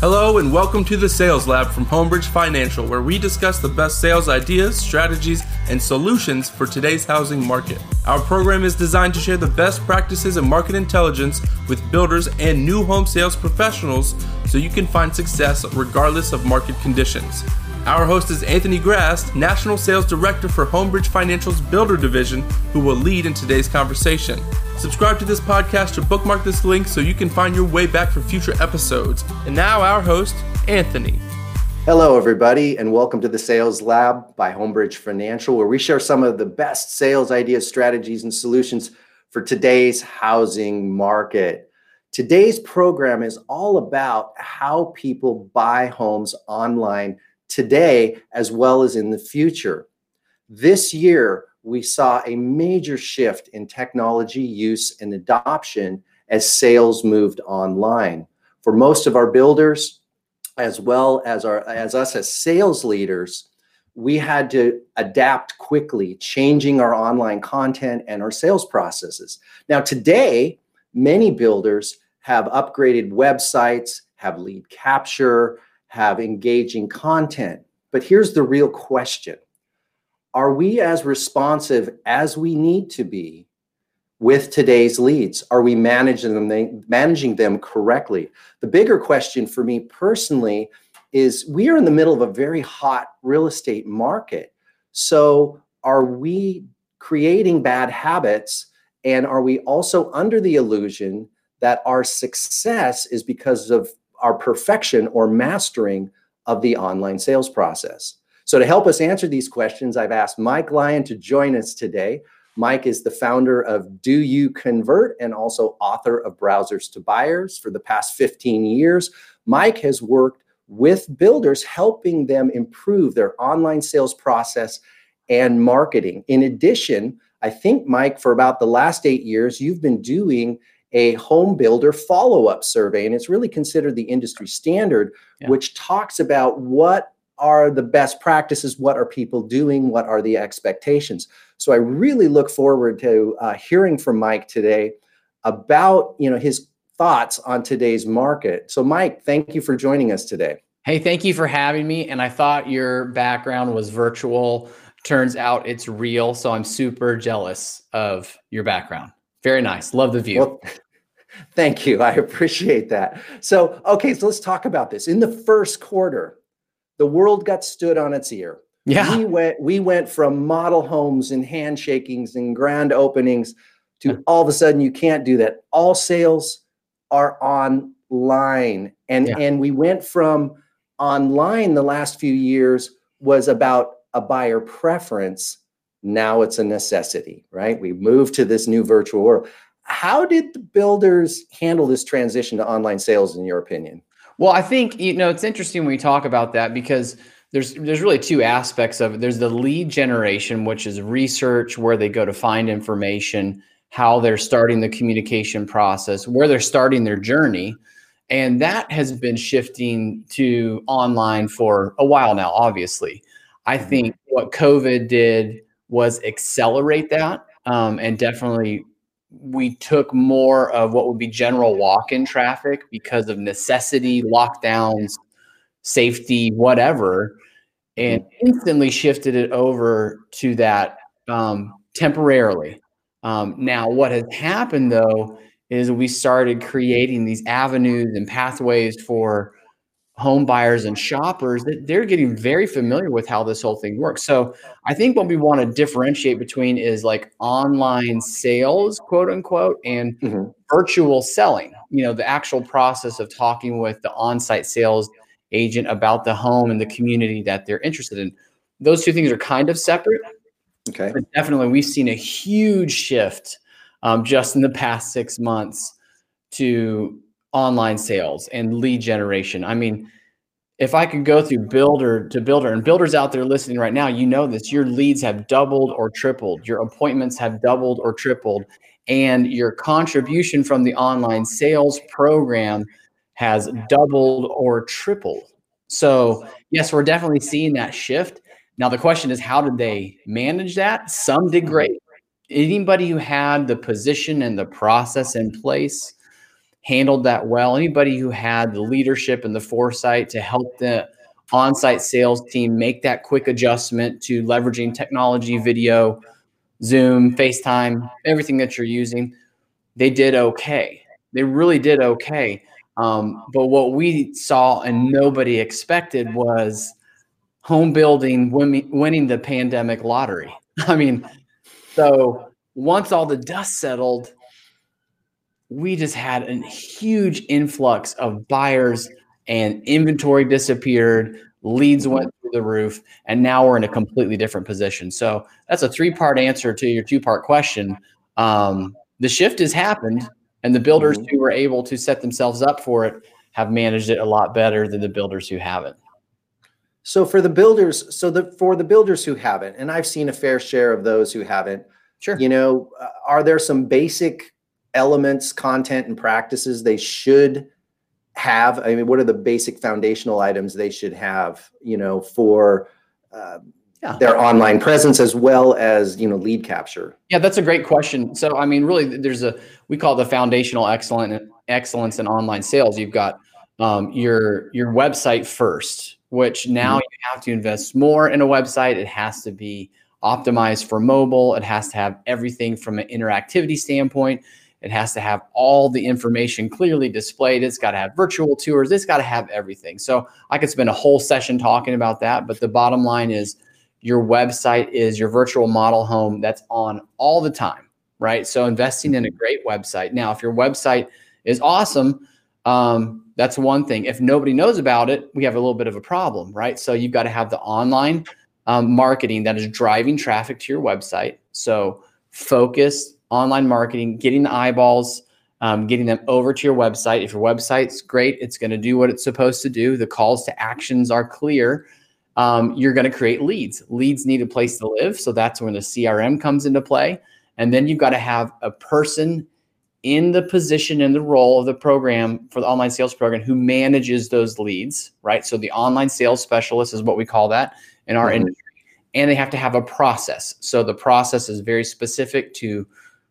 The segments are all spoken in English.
Hello, and welcome to the Sales Lab from Homebridge Financial, where we discuss the best sales ideas, strategies, and solutions for today's housing market. Our program is designed to share the best practices and market intelligence with builders and new home sales professionals so you can find success regardless of market conditions. Our host is Anthony Grass, National Sales Director for Homebridge Financial's Builder Division, who will lead in today's conversation. Subscribe to this podcast or bookmark this link so you can find your way back for future episodes. And now, our host, Anthony. Hello, everybody, and welcome to the Sales Lab by Homebridge Financial, where we share some of the best sales ideas, strategies, and solutions for today's housing market. Today's program is all about how people buy homes online today as well as in the future. This year, we saw a major shift in technology use and adoption as sales moved online. For most of our builders, as well as our as us as sales leaders, we had to adapt quickly, changing our online content and our sales processes. Now, today, many builders have upgraded websites, have lead capture, have engaging content. But here's the real question Are we as responsive as we need to be with today's leads? Are we managing them, managing them correctly? The bigger question for me personally is we are in the middle of a very hot real estate market. So, are we creating bad habits? And are we also under the illusion that our success is because of our perfection or mastering of the online sales process. So, to help us answer these questions, I've asked Mike Lyon to join us today. Mike is the founder of Do You Convert and also author of Browsers to Buyers for the past 15 years. Mike has worked with builders, helping them improve their online sales process and marketing. In addition, I think, Mike, for about the last eight years, you've been doing a home builder follow up survey, and it's really considered the industry standard, yeah. which talks about what are the best practices, what are people doing, what are the expectations. So I really look forward to uh, hearing from Mike today about you know his thoughts on today's market. So Mike, thank you for joining us today. Hey, thank you for having me. And I thought your background was virtual. Turns out it's real. So I'm super jealous of your background. Very nice. Love the view. Well, thank you. I appreciate that. So, okay, so let's talk about this. In the first quarter, the world got stood on its ear. Yeah. We went we went from model homes and handshakings and grand openings to all of a sudden you can't do that. All sales are online. And yeah. and we went from online the last few years was about a buyer preference now it's a necessity, right? We moved to this new virtual world. How did the builders handle this transition to online sales, in your opinion? Well, I think you know it's interesting when we talk about that because there's there's really two aspects of it. There's the lead generation, which is research, where they go to find information, how they're starting the communication process, where they're starting their journey. And that has been shifting to online for a while now, obviously. I mm-hmm. think what COVID did was accelerate that. Um, and definitely, we took more of what would be general walk in traffic because of necessity, lockdowns, safety, whatever, and instantly shifted it over to that um, temporarily. Um, now, what has happened though is we started creating these avenues and pathways for home buyers and shoppers that they're getting very familiar with how this whole thing works. So I think what we want to differentiate between is like online sales, quote unquote, and mm-hmm. virtual selling. You know, the actual process of talking with the on-site sales agent about the home and the community that they're interested in. Those two things are kind of separate. Okay. But definitely, we've seen a huge shift um, just in the past six months to online sales and lead generation. I mean, if I could go through builder to builder and builders out there listening right now, you know this, your leads have doubled or tripled, your appointments have doubled or tripled, and your contribution from the online sales program has doubled or tripled. So, yes, we're definitely seeing that shift. Now, the question is, how did they manage that? Some did great. Anybody who had the position and the process in place handled that well. Anybody who had the leadership and the foresight to help the on-site sales team make that quick adjustment to leveraging technology, video, Zoom, FaceTime, everything that you're using, they did okay. They really did okay. Um, but what we saw and nobody expected was home building winning, winning the pandemic lottery. I mean, so once all the dust settled, we just had a huge influx of buyers and inventory disappeared leads went through the roof and now we're in a completely different position. So that's a three part answer to your two part question. Um, the shift has happened and the builders mm-hmm. who were able to set themselves up for it have managed it a lot better than the builders who haven't. So for the builders so the for the builders who haven't and i've seen a fair share of those who haven't sure. you know uh, are there some basic elements content and practices they should have? I mean, what are the basic foundational items they should have, you know, for uh, yeah. their online presence as well as, you know, lead capture? Yeah, that's a great question. So, I mean, really, there's a we call the foundational excellent excellence in online sales. You've got um, your your website first, which now mm-hmm. you have to invest more in a website. It has to be optimized for mobile. It has to have everything from an interactivity standpoint. It has to have all the information clearly displayed. It's got to have virtual tours. It's got to have everything. So I could spend a whole session talking about that. But the bottom line is your website is your virtual model home that's on all the time, right? So investing in a great website. Now, if your website is awesome, um, that's one thing. If nobody knows about it, we have a little bit of a problem, right? So you've got to have the online um, marketing that is driving traffic to your website. So focus online marketing, getting the eyeballs, um, getting them over to your website. If your website's great, it's going to do what it's supposed to do. The calls to actions are clear. Um, you're going to create leads. Leads need a place to live. So that's when the CRM comes into play. And then you've got to have a person in the position in the role of the program for the online sales program who manages those leads, right? So the online sales specialist is what we call that in our mm-hmm. industry. And they have to have a process. So the process is very specific to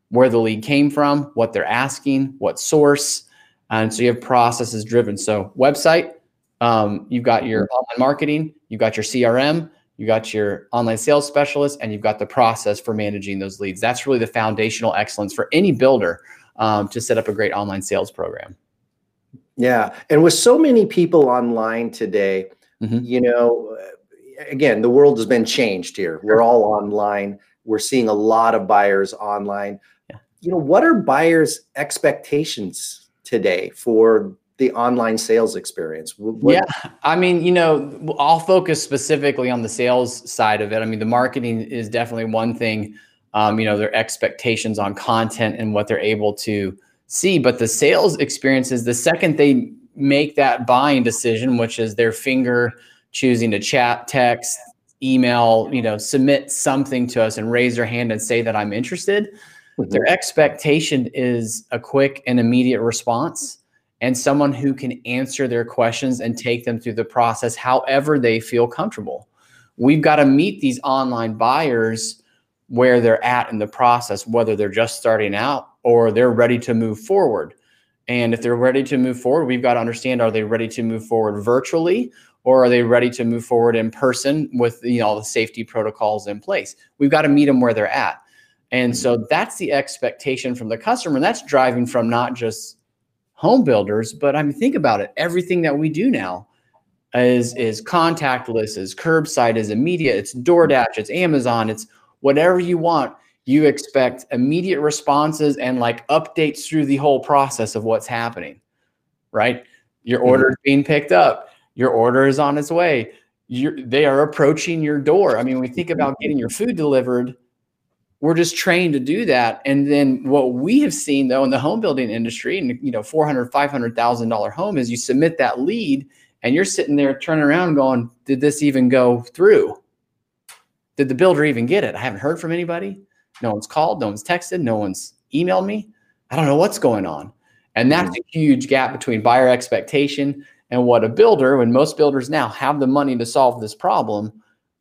where the lead came from, what they're asking, what source. And so you have processes driven. So website, um, you've got your mm-hmm. online marketing, you've got your CRM, you got your online sales specialist, and you've got the process for managing those leads. That's really the foundational excellence for any builder um, to set up a great online sales program. Yeah. And with so many people online today, mm-hmm. you know, again, the world has been changed here. We're all online. We're seeing a lot of buyers online you know, what are buyers' expectations today for the online sales experience? What- yeah, I mean, you know, I'll focus specifically on the sales side of it. I mean, the marketing is definitely one thing. Um, you know, their expectations on content and what they're able to see, but the sales experience is the second they make that buying decision, which is their finger choosing to chat, text, email, you know, submit something to us and raise their hand and say that I'm interested Mm-hmm. Their expectation is a quick and immediate response and someone who can answer their questions and take them through the process however they feel comfortable. We've got to meet these online buyers where they're at in the process, whether they're just starting out or they're ready to move forward. And if they're ready to move forward, we've got to understand are they ready to move forward virtually or are they ready to move forward in person with you know the safety protocols in place? We've got to meet them where they're at. And so that's the expectation from the customer. And that's driving from not just home builders, but I mean, think about it. Everything that we do now is is contactless, is curbside, is immediate, it's DoorDash, it's Amazon, it's whatever you want. You expect immediate responses and like updates through the whole process of what's happening, right? Your mm-hmm. order is being picked up, your order is on its way. You're, they are approaching your door. I mean, we think about getting your food delivered, we're just trained to do that. And then what we have seen though in the home building industry and you know 400 500000 dollar home is you submit that lead and you're sitting there turning around going did this even go through? Did the builder even get it? I haven't heard from anybody. No one's called no one's texted no one's emailed me. I don't know what's going on. And that's mm-hmm. a huge gap between buyer expectation and what a builder when most builders now have the money to solve this problem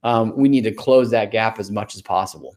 um, we need to close that gap as much as possible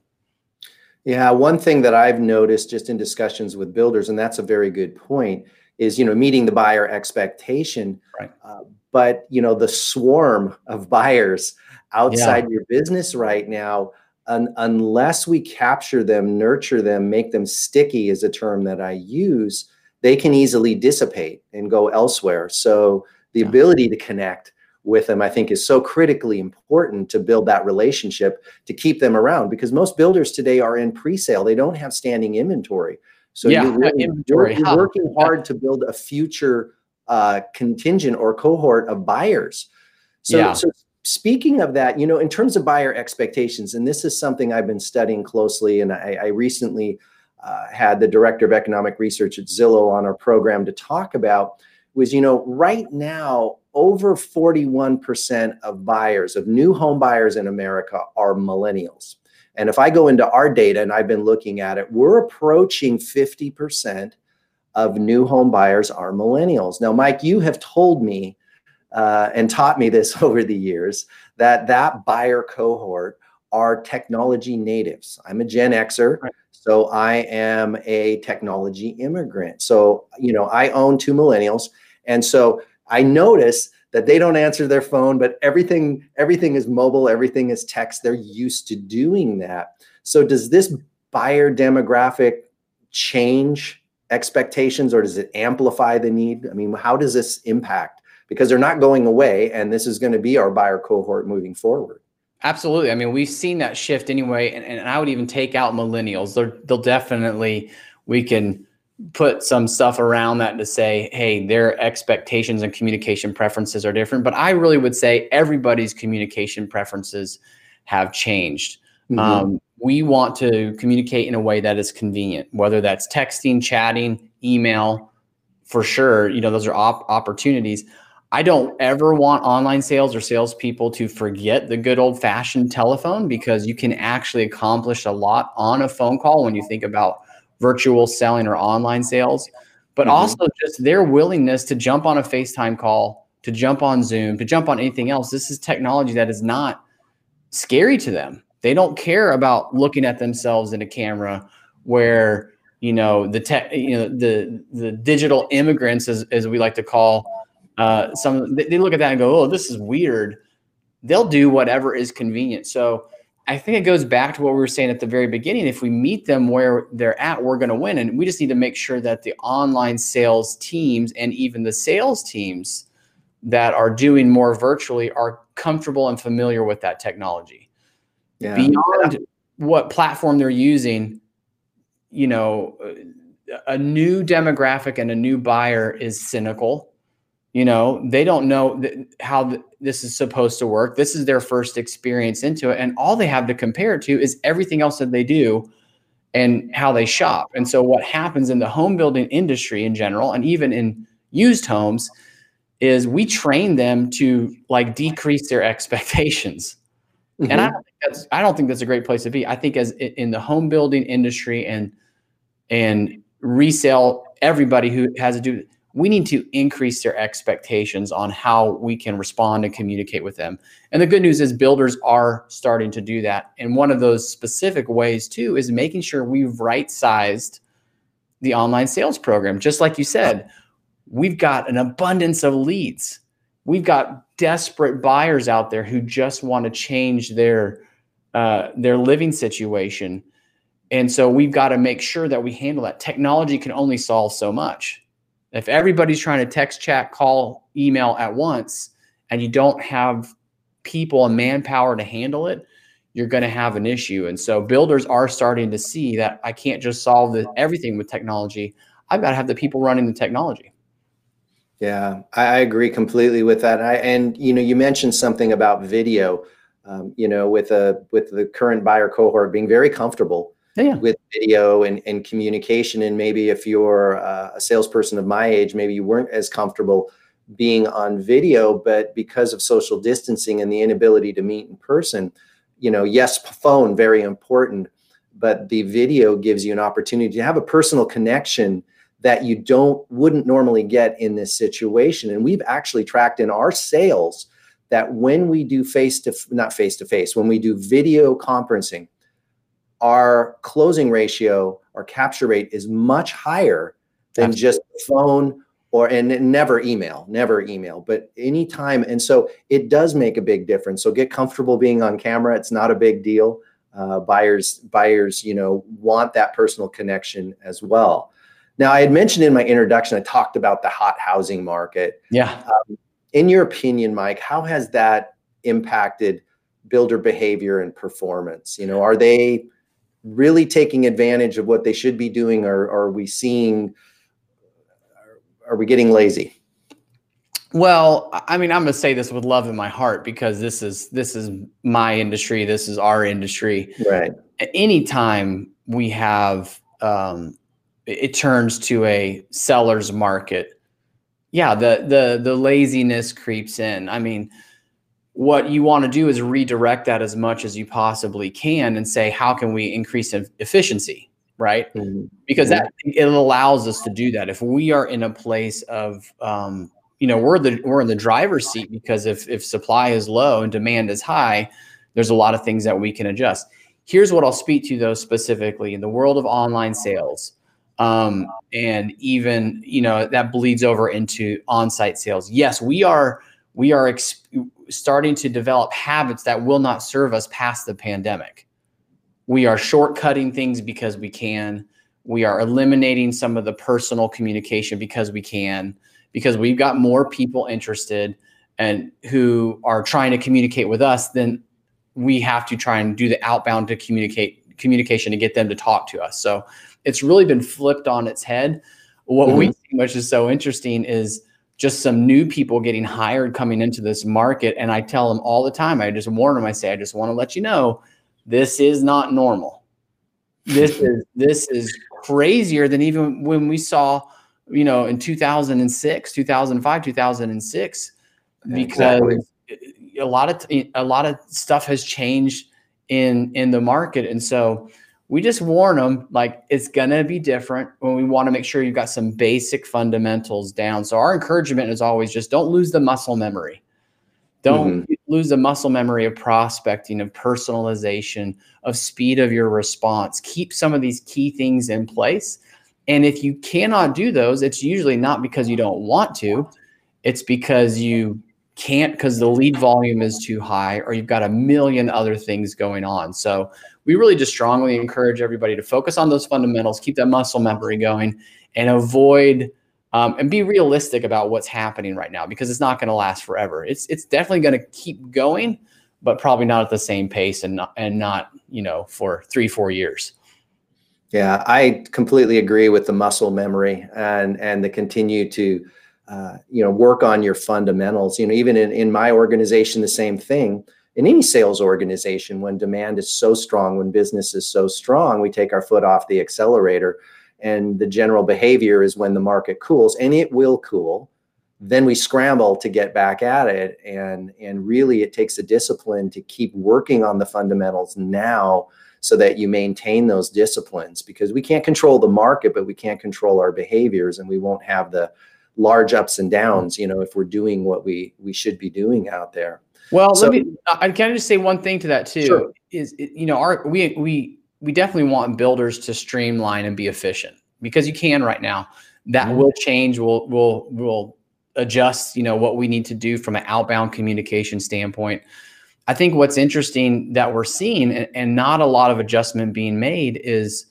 yeah, one thing that I've noticed just in discussions with builders, and that's a very good point, is you know meeting the buyer expectation right. uh, but you know the swarm of buyers outside yeah. your business right now un- unless we capture them nurture them make them sticky is a term that i use they can easily dissipate and go elsewhere so the yeah. ability to connect with them i think is so critically important to build that relationship to keep them around because most builders today are in pre-sale they don't have standing inventory so yeah, you're, really, you're, you're working hard to build a future uh, contingent or cohort of buyers. So, yeah. so speaking of that, you know, in terms of buyer expectations, and this is something I've been studying closely, and I, I recently uh, had the director of economic research at Zillow on our program to talk about was, you know, right now over 41% of buyers of new home buyers in America are millennials. And if I go into our data and I've been looking at it, we're approaching 50% of new home buyers are millennials. Now, Mike, you have told me uh, and taught me this over the years that that buyer cohort are technology natives. I'm a Gen Xer, right. so I am a technology immigrant. So, you know, I own two millennials. And so I notice that they don't answer their phone but everything everything is mobile everything is text. They're used to doing that. So does this buyer demographic change expectations or does it amplify the need? I mean how does this impact? Because they're not going away and this is going to be our buyer cohort moving forward. Absolutely. I mean we've seen that shift anyway and, and i would even take out millennials. They're, they'll definitely we can put some stuff around that to say, hey, their expectations and communication preferences are different. But I really would say everybody's communication preferences have changed. Mm-hmm. Um, we want to communicate in a way that is convenient, whether that's texting, chatting, email, for sure. You know, those are op- opportunities. I don't ever want online sales or salespeople to forget the good old fashioned telephone because you can actually accomplish a lot on a phone call when you think about virtual selling or online sales, but mm-hmm. also just their willingness to jump on a FaceTime call, to jump on Zoom, to jump on anything else. This is technology that is not scary to them. They don't care about looking at themselves in a camera where you know the tech you know the the digital immigrants as, as we like to call uh, some they look at that and go oh this is weird they'll do whatever is convenient so I think it goes back to what we were saying at the very beginning. If we meet them where they're at, we're going to win. And we just need to make sure that the online sales teams and even the sales teams that are doing more virtually are comfortable and familiar with that technology. Yeah. Beyond what platform they're using, you know, a new demographic and a new buyer is cynical you know they don't know how this is supposed to work. This is their first experience into it. And all they have to compare to is everything else that they do and how they shop. And so what happens in the home building industry in general and even in used homes is we train them to like decrease their expectations. Mm-hmm. and I don't, think that's, I don't think that's a great place to be. I think as in the home building industry and and resale everybody who has to do we need to increase their expectations on how we can respond and communicate with them. And the good news is builders are starting to do that. And one of those specific ways too is making sure we've right sized the online sales program. Just like you said, we've got an abundance of leads. We've got desperate buyers out there who just want to change their uh, their living situation. And so we've got to make sure that we handle that. Technology can only solve so much if everybody's trying to text, chat, call, email at once, and you don't have people and manpower to handle it, you're going to have an issue. And so builders are starting to see that I can't just solve the, everything with technology. I've got to have the people running the technology. Yeah, I agree completely with that. I, and you know, you mentioned something about video. Um, you know, with a with the current buyer cohort being very comfortable yeah. with video and, and communication. And maybe if you're uh, a salesperson of my age, maybe you weren't as comfortable being on video, but because of social distancing and the inability to meet in person, you know, yes, phone, very important, but the video gives you an opportunity to have a personal connection that you don't wouldn't normally get in this situation. And we've actually tracked in our sales that when we do face to not face to face, when we do video conferencing, our closing ratio, our capture rate is much higher than Absolutely. just phone or and never email, never email, but anytime. And so it does make a big difference. So get comfortable being on camera. It's not a big deal. Uh, buyers, buyers, you know, want that personal connection as well. Now, I had mentioned in my introduction, I talked about the hot housing market. Yeah. Um, in your opinion, Mike, how has that impacted builder behavior and performance? You know, are they really taking advantage of what they should be doing, or, are we seeing? Are we getting lazy? Well, I mean, I'm going to say this with love in my heart because this is this is my industry. This is our industry. Right. Anytime we have um, it turns to a seller's market, yeah, the the the laziness creeps in. I mean, what you want to do is redirect that as much as you possibly can and say, how can we increase efficiency? Right. Mm-hmm. Because that it allows us to do that. If we are in a place of um, you know we're the we're in the driver's seat because if if supply is low and demand is high there's a lot of things that we can adjust here's what i'll speak to though specifically in the world of online sales um, and even you know that bleeds over into on-site sales yes we are we are ex- starting to develop habits that will not serve us past the pandemic we are shortcutting things because we can we are eliminating some of the personal communication because we can because we've got more people interested and who are trying to communicate with us than we have to try and do the outbound to communicate communication to get them to talk to us. So it's really been flipped on its head. What mm-hmm. we see, which is so interesting, is just some new people getting hired coming into this market. And I tell them all the time, I just warn them, I say, I just want to let you know this is not normal. This is this is crazier than even when we saw you know, in 2006, 2005, 2006, because exactly. a lot of a lot of stuff has changed in in the market, and so we just warn them like it's gonna be different when we want to make sure you've got some basic fundamentals down. So our encouragement is always just don't lose the muscle memory. Don't mm-hmm. lose the muscle memory of prospecting, of personalization, of speed of your response. Keep some of these key things in place and if you cannot do those, it's usually not because you don't want to, it's because you can't because the lead volume is too high or you've got a million other things going on. So we really just strongly encourage everybody to focus on those fundamentals, keep that muscle memory going, and avoid um, and be realistic about what's happening right now because it's not going to last forever. It's it's definitely going to keep going, but probably not at the same pace and not, and not you know for three four years. Yeah, I completely agree with the muscle memory and and the continue to uh, you know work on your fundamentals. You know, even in, in my organization, the same thing. In any sales organization, when demand is so strong, when business is so strong, we take our foot off the accelerator. And the general behavior is when the market cools, and it will cool, then we scramble to get back at it. And, and really, it takes a discipline to keep working on the fundamentals now so that you maintain those disciplines because we can't control the market but we can't control our behaviors and we won't have the large ups and downs you know if we're doing what we we should be doing out there well so, let me i can just say one thing to that too sure. is you know our we we we definitely want builders to streamline and be efficient because you can right now that mm-hmm. will change we'll we'll we'll adjust you know what we need to do from an outbound communication standpoint I think what's interesting that we're seeing and, and not a lot of adjustment being made is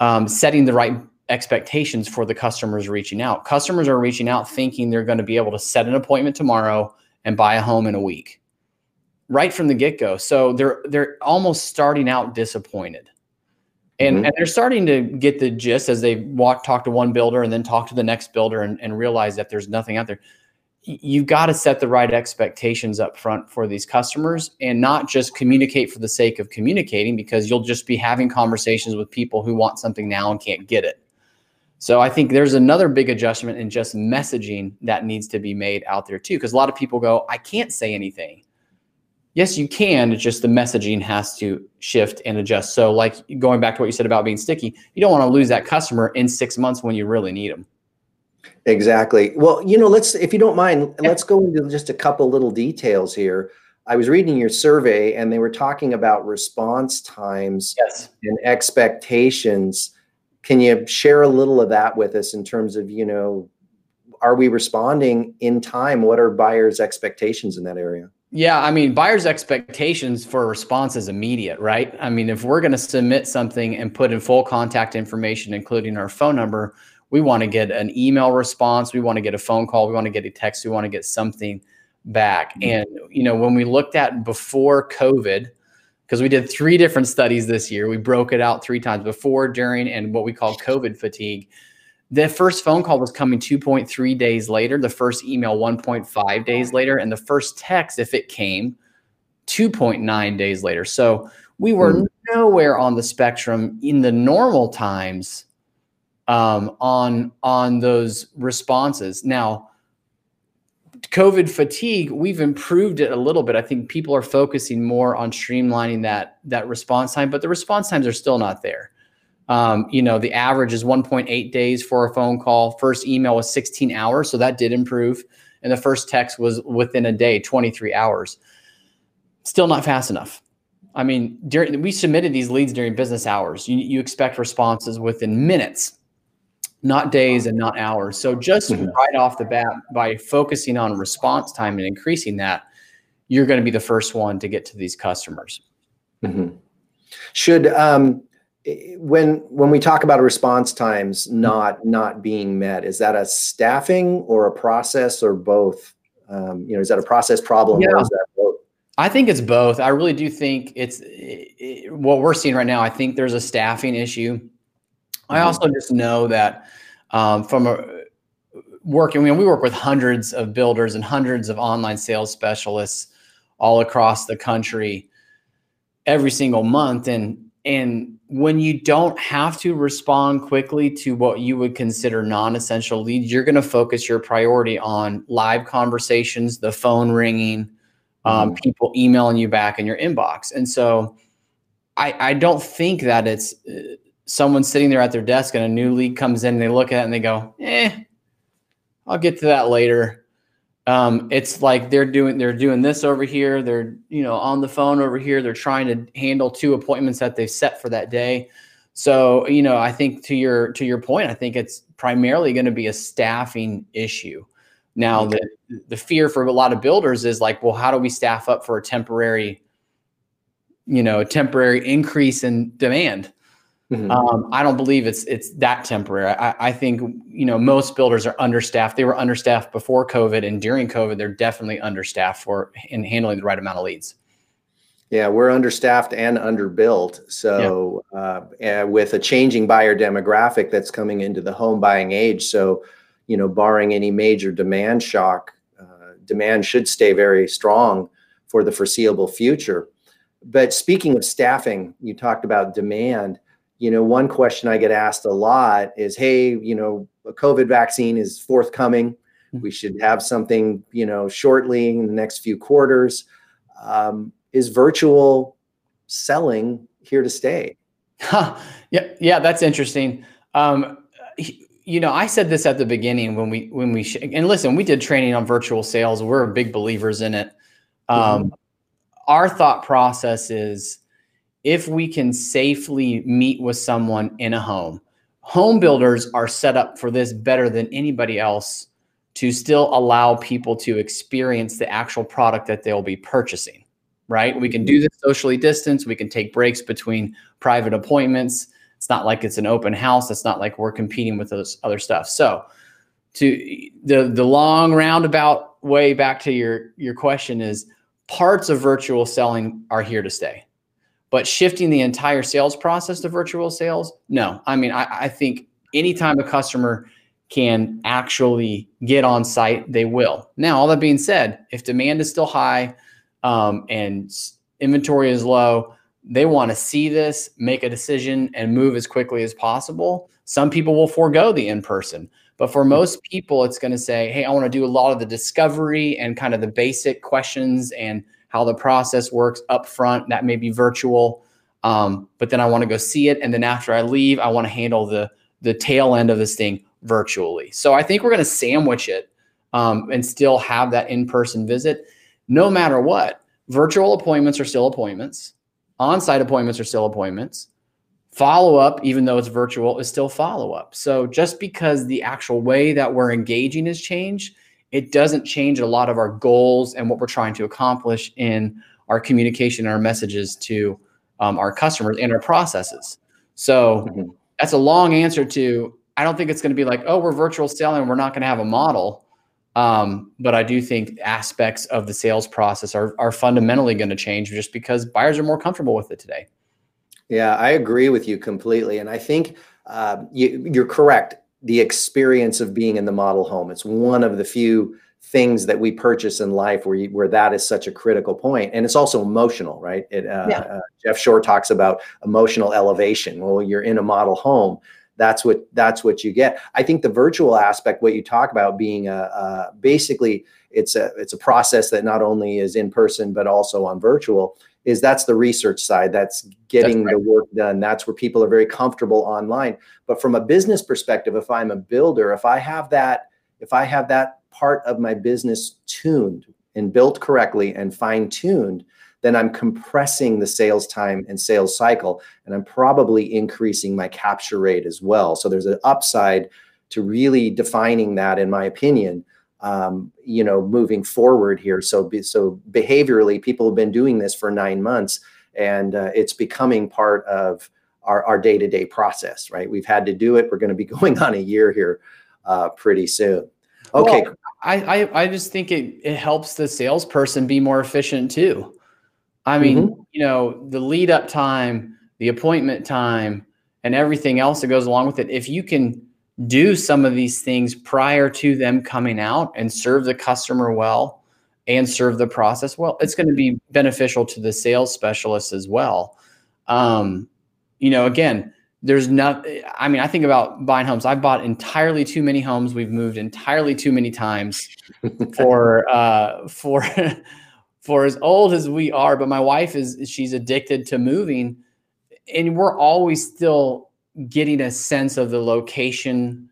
um, setting the right expectations for the customers reaching out. Customers are reaching out thinking they're going to be able to set an appointment tomorrow and buy a home in a week, right from the get go. So they're they're almost starting out disappointed. And, mm-hmm. and they're starting to get the gist as they walk talk to one builder and then talk to the next builder and, and realize that there's nothing out there you've got to set the right expectations up front for these customers and not just communicate for the sake of communicating because you'll just be having conversations with people who want something now and can't get it. So I think there's another big adjustment in just messaging that needs to be made out there too because a lot of people go I can't say anything. Yes, you can. It's just the messaging has to shift and adjust. So, like going back to what you said about being sticky, you don't want to lose that customer in six months when you really need them. Exactly. Well, you know, let's, if you don't mind, let's go into just a couple little details here. I was reading your survey and they were talking about response times yes. and expectations. Can you share a little of that with us in terms of, you know, are we responding in time? What are buyers' expectations in that area? Yeah, I mean, buyers' expectations for a response is immediate, right? I mean, if we're going to submit something and put in full contact information, including our phone number, we want to get an email response, we want to get a phone call, we want to get a text, we want to get something back. Mm-hmm. And you know, when we looked at before COVID, because we did three different studies this year, we broke it out three times before, during, and what we call COVID fatigue the first phone call was coming 2.3 days later, the first email 1.5 days later, and the first text, if it came, 2.9 days later. So we were mm. nowhere on the spectrum in the normal times um, on on those responses. Now, COVID fatigue, we've improved it a little bit. I think people are focusing more on streamlining that that response time, but the response times are still not there. Um, you know, the average is 1.8 days for a phone call. First email was 16 hours, so that did improve. And the first text was within a day, 23 hours. Still not fast enough. I mean, during we submitted these leads during business hours. You, you expect responses within minutes, not days and not hours. So just mm-hmm. right off the bat, by focusing on response time and increasing that, you're going to be the first one to get to these customers. Mm-hmm. Should um, when when we talk about response times not not being met is that a staffing or a process or both? Um, you know is that a process problem yeah. i think it's both. I really do think it's it, what we're seeing right now i think there's a staffing issue. Mm-hmm. i also just know that um, from a working I mean, we work with hundreds of builders and hundreds of online sales specialists all across the country every single month. And and when you don't have to respond quickly to what you would consider non-essential leads, you're going to focus your priority on live conversations, the phone ringing, um, mm-hmm. people emailing you back in your inbox. And so, I, I don't think that it's uh, someone sitting there at their desk and a new lead comes in and they look at it and they go, "Eh, I'll get to that later." Um, it's like they're doing they're doing this over here. They're you know on the phone over here. They're trying to handle two appointments that they've set for that day. So you know i think to your to your point i think it's primarily going to be a staffing issue. Now okay. the the fear for a lot of builders is like well how do we staff up for a temporary you know temporary increase in demand Mm-hmm. Um, I don't believe it's it's that temporary. I, I, think you know most builders are understaffed. They were understaffed before COVID, and during COVID, they're definitely understaffed for in handling the right amount of leads. Yeah, we're understaffed and underbuilt. So, yeah. uh, with a changing buyer demographic that's coming into the home buying age, so you know, barring any major demand shock, uh, demand should stay very strong for the foreseeable future. But speaking of staffing, you talked about demand you know, one question I get asked a lot is, hey, you know, a COVID vaccine is forthcoming. Mm-hmm. We should have something, you know, shortly in the next few quarters. Um, is virtual selling here to stay? Huh. Yeah, yeah, that's interesting. Um, you know, I said this at the beginning when we when we sh- and listen, we did training on virtual sales. We're big believers in it. Um, mm-hmm. Our thought process is if we can safely meet with someone in a home. Home builders are set up for this better than anybody else to still allow people to experience the actual product that they'll be purchasing, right? We can do this socially distanced, we can take breaks between private appointments. It's not like it's an open house, it's not like we're competing with those other stuff. So, to the the long roundabout way back to your your question is parts of virtual selling are here to stay but shifting the entire sales process to virtual sales, no. I mean, I, I think anytime a customer can actually get on site, they will. Now, all that being said, if demand is still high um, and inventory is low, they want to see this, make a decision, and move as quickly as possible. Some people will forego the in person, but for most people, it's going to say, Hey, I want to do a lot of the discovery and kind of the basic questions and how the process works up front. That may be virtual, um, but then I want to go see it, and then after I leave, I want to handle the the tail end of this thing virtually. So I think we're going to sandwich it um, and still have that in person visit, no matter what. Virtual appointments are still appointments. On-site appointments are still appointments. Follow up, even though it's virtual, is still follow up. So just because the actual way that we're engaging has changed, it doesn't change a lot of our goals and what we're trying to accomplish in our communication and our messages to um, our customers and our processes. So mm-hmm. that's a long answer to I don't think it's going to be like, oh, we're virtual selling, we're not going to have a model. Um, but I do think aspects of the sales process are, are fundamentally going to change just because buyers are more comfortable with it today. Yeah, I agree with you completely. And I think uh, you, you're correct. The experience of being in the model home, it's one of the few things that we purchase in life where, you, where that is such a critical point. And it's also emotional right? It, uh, yeah. uh, jeff shore talks about emotional elevation. Well you're in a model home. That's what that's what you get. I think the virtual aspect what you talk about being a, a basically it's a it's a process that not only is in person but also on virtual is that's the research side that's getting that's right. the work done that's where people are very comfortable online but from a business perspective if i'm a builder if i have that if i have that part of my business tuned and built correctly and fine tuned then I'm compressing the sales time and sales cycle, and I'm probably increasing my capture rate as well. So there's an upside to really defining that, in my opinion. Um, you know, moving forward here. So, so behaviorally, people have been doing this for nine months, and uh, it's becoming part of our, our day-to-day process. Right? We've had to do it. We're going to be going on a year here uh, pretty soon. Okay. Well, I, I I just think it it helps the salesperson be more efficient too. I mean, mm-hmm. you know, the lead up time, the appointment time, and everything else that goes along with it. If you can do some of these things prior to them coming out and serve the customer well and serve the process well, it's going to be beneficial to the sales specialist as well. Um, you know, again, there's not, I mean, I think about buying homes. I've bought entirely too many homes. We've moved entirely too many times for, uh, for, for as old as we are, but my wife is she's addicted to moving and we're always still getting a sense of the location,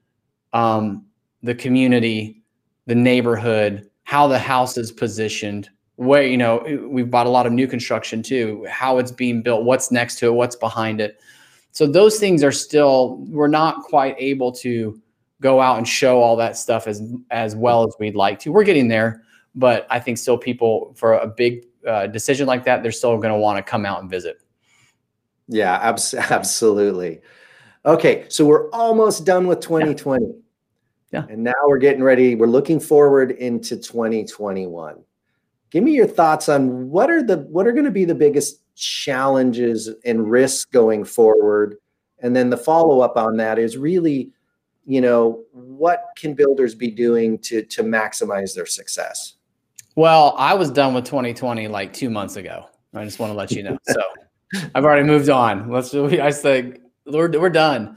um, the community, the neighborhood, how the house is positioned, where you know we've bought a lot of new construction too, how it's being built, what's next to it, what's behind it. So those things are still we're not quite able to go out and show all that stuff as as well as we'd like to. We're getting there, but I think still people for a big uh, decision like that, they're still going to want to come out and visit. Yeah, abs- absolutely. Okay, so we're almost done with 2020. Yeah. yeah. And now we're getting ready. We're looking forward into 2021. Give me your thoughts on what are the what are going to be the biggest challenges and risks going forward? And then the follow up on that is really, you know, what can builders be doing to to maximize their success? Well, I was done with 2020 like two months ago. I just want to let you know. So I've already moved on. Let's. Do. I say we're we're done.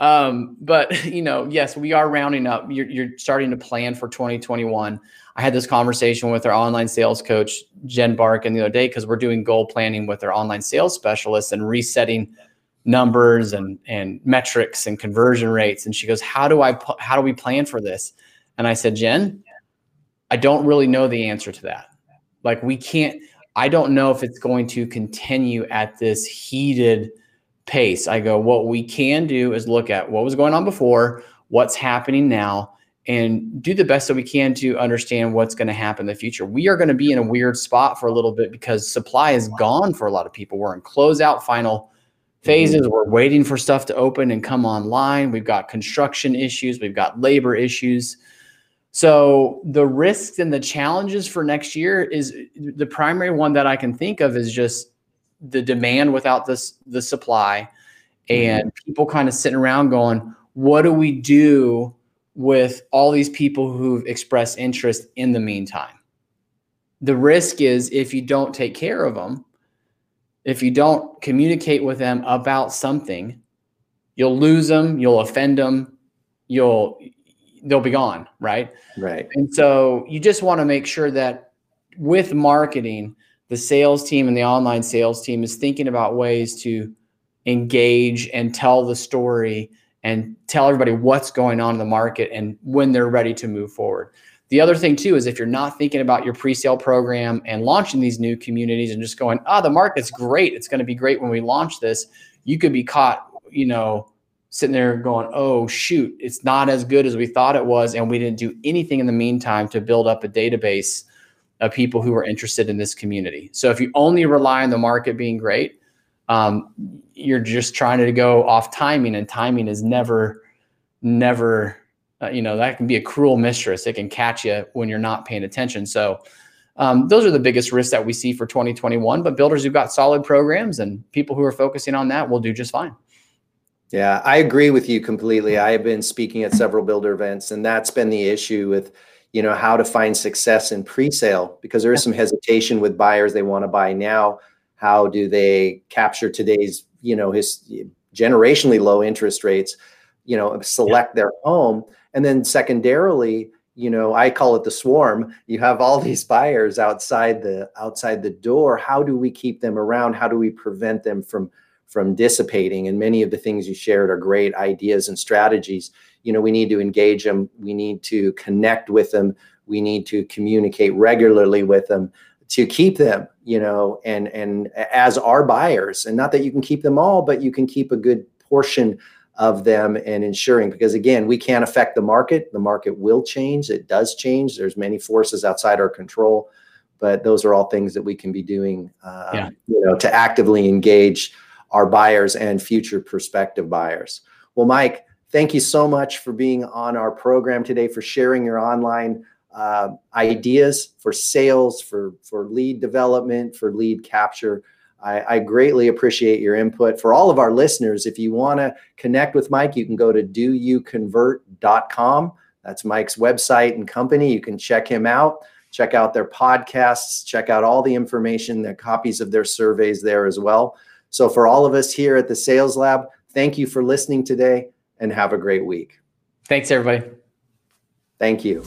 Um, but you know, yes, we are rounding up. You're, you're starting to plan for 2021. I had this conversation with our online sales coach Jen Barkin the other day because we're doing goal planning with our online sales specialists and resetting numbers and and metrics and conversion rates. And she goes, "How do I how do we plan for this?" And I said, "Jen, I don't really know the answer to that. Like we can't I don't know if it's going to continue at this heated pace. I go, what we can do is look at what was going on before, what's happening now, and do the best that we can to understand what's going to happen in the future. We are going to be in a weird spot for a little bit because supply is gone for a lot of people. We're in closeout final phases. Mm-hmm. We're waiting for stuff to open and come online. We've got construction issues, we've got labor issues. So the risks and the challenges for next year is the primary one that I can think of is just the demand without this the supply and mm-hmm. people kind of sitting around going, what do we do with all these people who've expressed interest in the meantime? The risk is if you don't take care of them, if you don't communicate with them about something, you'll lose them, you'll offend them, you'll they'll be gone, right? Right. And so you just want to make sure that with marketing, the sales team and the online sales team is thinking about ways to engage and tell the story and tell everybody what's going on in the market and when they're ready to move forward. The other thing too is if you're not thinking about your pre-sale program and launching these new communities and just going, "Ah, oh, the market's great. It's going to be great when we launch this." you could be caught, you know, sitting there going, oh, shoot, it's not as good as we thought it was. And we didn't do anything in the meantime to build up a database of people who are interested in this community. So if you only rely on the market being great, um, you're just trying to go off timing, and timing is never, never, uh, you know, that can be a cruel mistress. It can catch you when you're not paying attention. So, um, those are the biggest risks that we see for 2021. But builders who've got solid programs and people who are focusing on that will do just fine. Yeah, I agree with you completely. I have been speaking at several builder events, and that's been the issue with, you know, how to find success in pre-sale because there is some hesitation with buyers. They want to buy now. How do they capture today's, you know, his generationally low interest rates? You know, select their home, and then secondarily, you know i call it the swarm you have all these buyers outside the outside the door how do we keep them around how do we prevent them from from dissipating and many of the things you shared are great ideas and strategies. You know we need to engage them we need to connect with them we need to communicate regularly with them to keep them you know and and as our buyers. And not that you can keep them all but you can keep a good portion of them and ensuring because again we can't affect the market. The market will change. It does change. There's many forces outside our control but those are all things that we can be doing uh, yeah. you know to actively engage our buyers and future prospective buyers well mike thank you so much for being on our program today for sharing your online uh, ideas for sales for for lead development for lead capture I, I, greatly appreciate your input. For all of our listeners, if you want to connect with Mike, you can go to doyouconvert.com. That's Mike's website and company. You can check him out, check out their podcasts, check out all the information, the copies of their surveys there as well. So, for all of us here at the Sales Lab, thank you for listening today and have a great week. Thanks, everybody. Thank you.